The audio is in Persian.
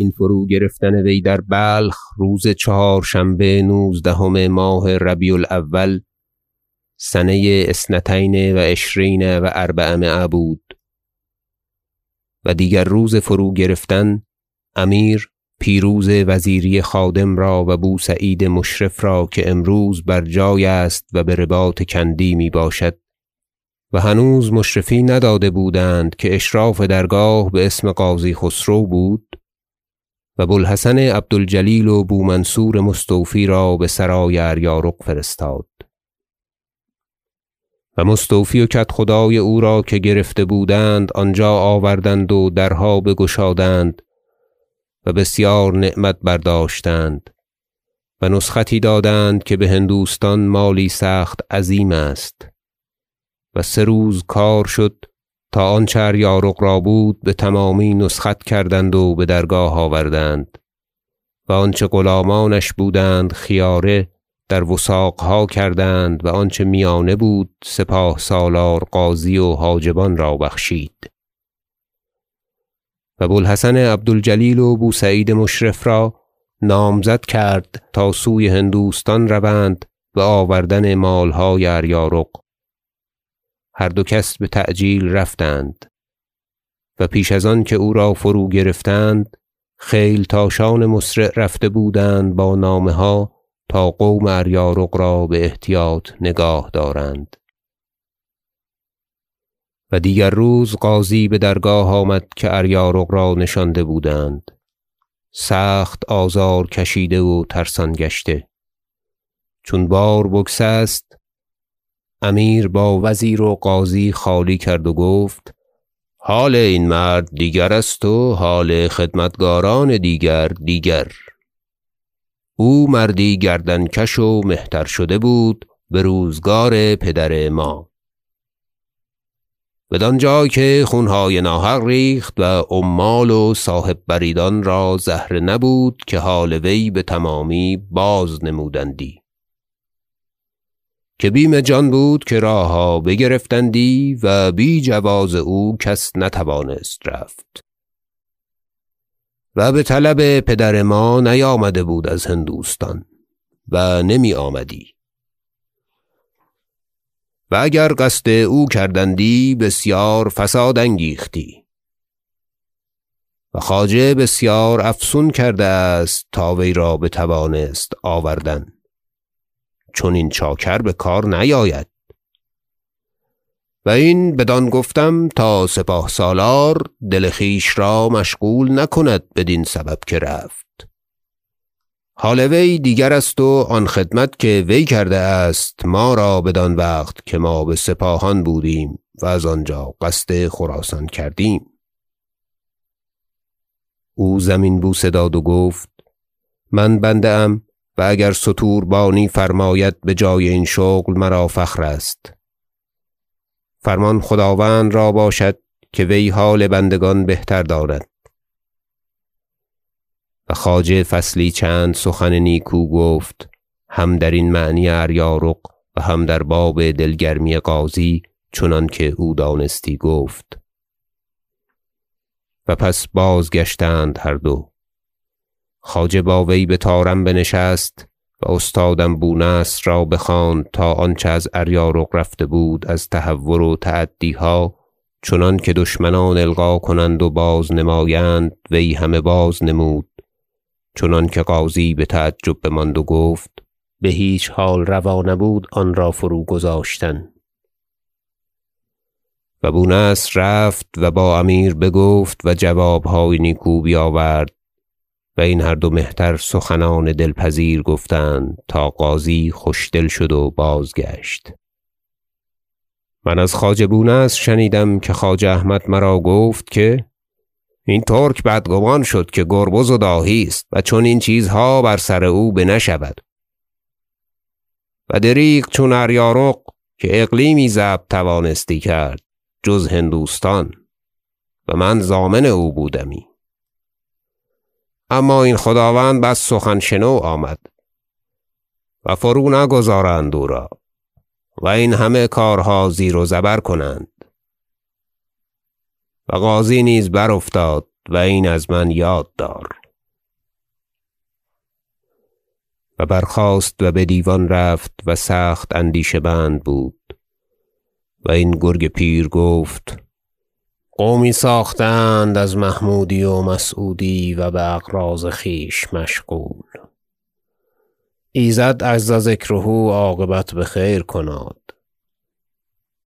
این فرو گرفتن وی در بلخ روز چهارشنبه نوزدهم ماه ربیع الأول سنه اثنتین و عشرین و اربعمایه بود. و دیگر روز فرو گرفتن امیر پیروز وزیری خادم را و بوسعید مشرف را که امروز بر جای است و برباط کندی می باشد. و هنوز مشرفی نداده بودند که اشراف درگاه باسم قاضی خسرو بود. و بوالحسن عبد الجلیل و بومنصور مستوفی را بسرای اریارق فرستاد. و مستوفی و کدخدای او را که گرفته بودند آنجا آوردند و درها بگشادند و بسیار نعمت برداشتند و نسختی دادند که بهندوستان مالی سخت عظیم است و سه روز کار شد تا آنچه اریارق را بود بتمامی نسخت کردند و بدرگاه آوردند و آنچه غلامانش بودند خیاره در وثاقها کردند و آنچه میانه بود سپاه سالار غازی و حاجبان را بخشید. و بوالحسن عبد الجلیل و بوسعید مشرف را نامزد کرد تا سوی هندوستان روند و آوردن مالهای اریارق هر دو کس بتعجیل رفتند و پیش از آن که او را فرو گرفتند خیلتاشان مسرع رفته بودند با نامه ها تا قوم اریارق را باحتیاط نگاه دارند. و دیگر روز غازی بدرگاه آمد که اریارق را نشانده بودند. سخت آزار کشیده و ترسان گشته. چون بار بگسست امیر با وزیر و غازی خالی کرد و گفت حال این مرد دیگر است و حال خدمتگاران دیگر دیگر. او مردی گردنکش و مهتر شده بود بروزگار پدر ما. بدانجا که خونهای ناحق ریخت و عمال و صاحب بریدان را زهره نبود که حال وی بتمامی بازنمودندی که بیم جان بود که راهها بگرفتندی و بی جواز او کس نتوانست رفت. و بطلب پدر ما نیامده بود از هندوستان و نمی آمدی. و اگر قصد او کردندی بسیار فساد انگیختی. و خواجه بسیار افسون کرده است تا وی را بتوانست آوردن. چنین چاکر بکار نیاید. و این بدان گفتم تا سپاه سالار دل خویش را مشغول نکند بدین سبب که رفت. حال وی دیگر است و آن خدمت که وی کرده است ما را بدان وقت که ما بسپاهان بودیم و از آنجا قصد خراسان کردیم. او زمین بوسه داد و گفت من بنده ام و اگر ستوربانی فرماید بجای این شغل مرا فخر است. فرمان خداوند را باشد که وی حال بندگان بهتر داند و خواجه فصلی چند سخن نیکو گفت هم درین معنی اریارق و هم در باب دلگرمی غازی چنانکه او دانستی گفت. و پس بازگشتند هر دو. خواجه با وی بطارم بنشست و استادم بونصر را بخواند تا آنچه از اریارق رفته بود از تهور و تعدیها چنانکه دشمنان القا کنند و بازنمایند وی همه بازنمود. چنانکه غازی بتعجب بماند و گفت بهیچ حال روا نبود آن را فروگذاشتن و بونصر رفت و با امیر بگفت و جوابهای نیکو بیاورد. و این هر دو مهتر سخنان دلپذیر گفتند تا غازی خوشدل شد و بازگشت. من از خواجه بونصر شنیدم که خواجه احمد مرا گفت که این ترک بدگمان شد که گربز و داهی است و چون این چیزها بر سر او بنشود. و دریغ چون اریارق که اقلیمی ضبط توانستی کرد جز هندوستان و من ضامن او بودمی. اما این خداوند بس سخنشنو آمد و فرو نگذارند او را و این همه کارها زیر و زبر کنند و قاضی نیز بر افتاد و این از من یاد دار و برخاست و به دیوان رفت و سخت اندیشه بند بود و این گرگ پیر گفت قومی ساخته اند از محمودی و مسعودی و باغراض خویش مشغول. ایزد عز ذکره عاقبت بخیر کناد.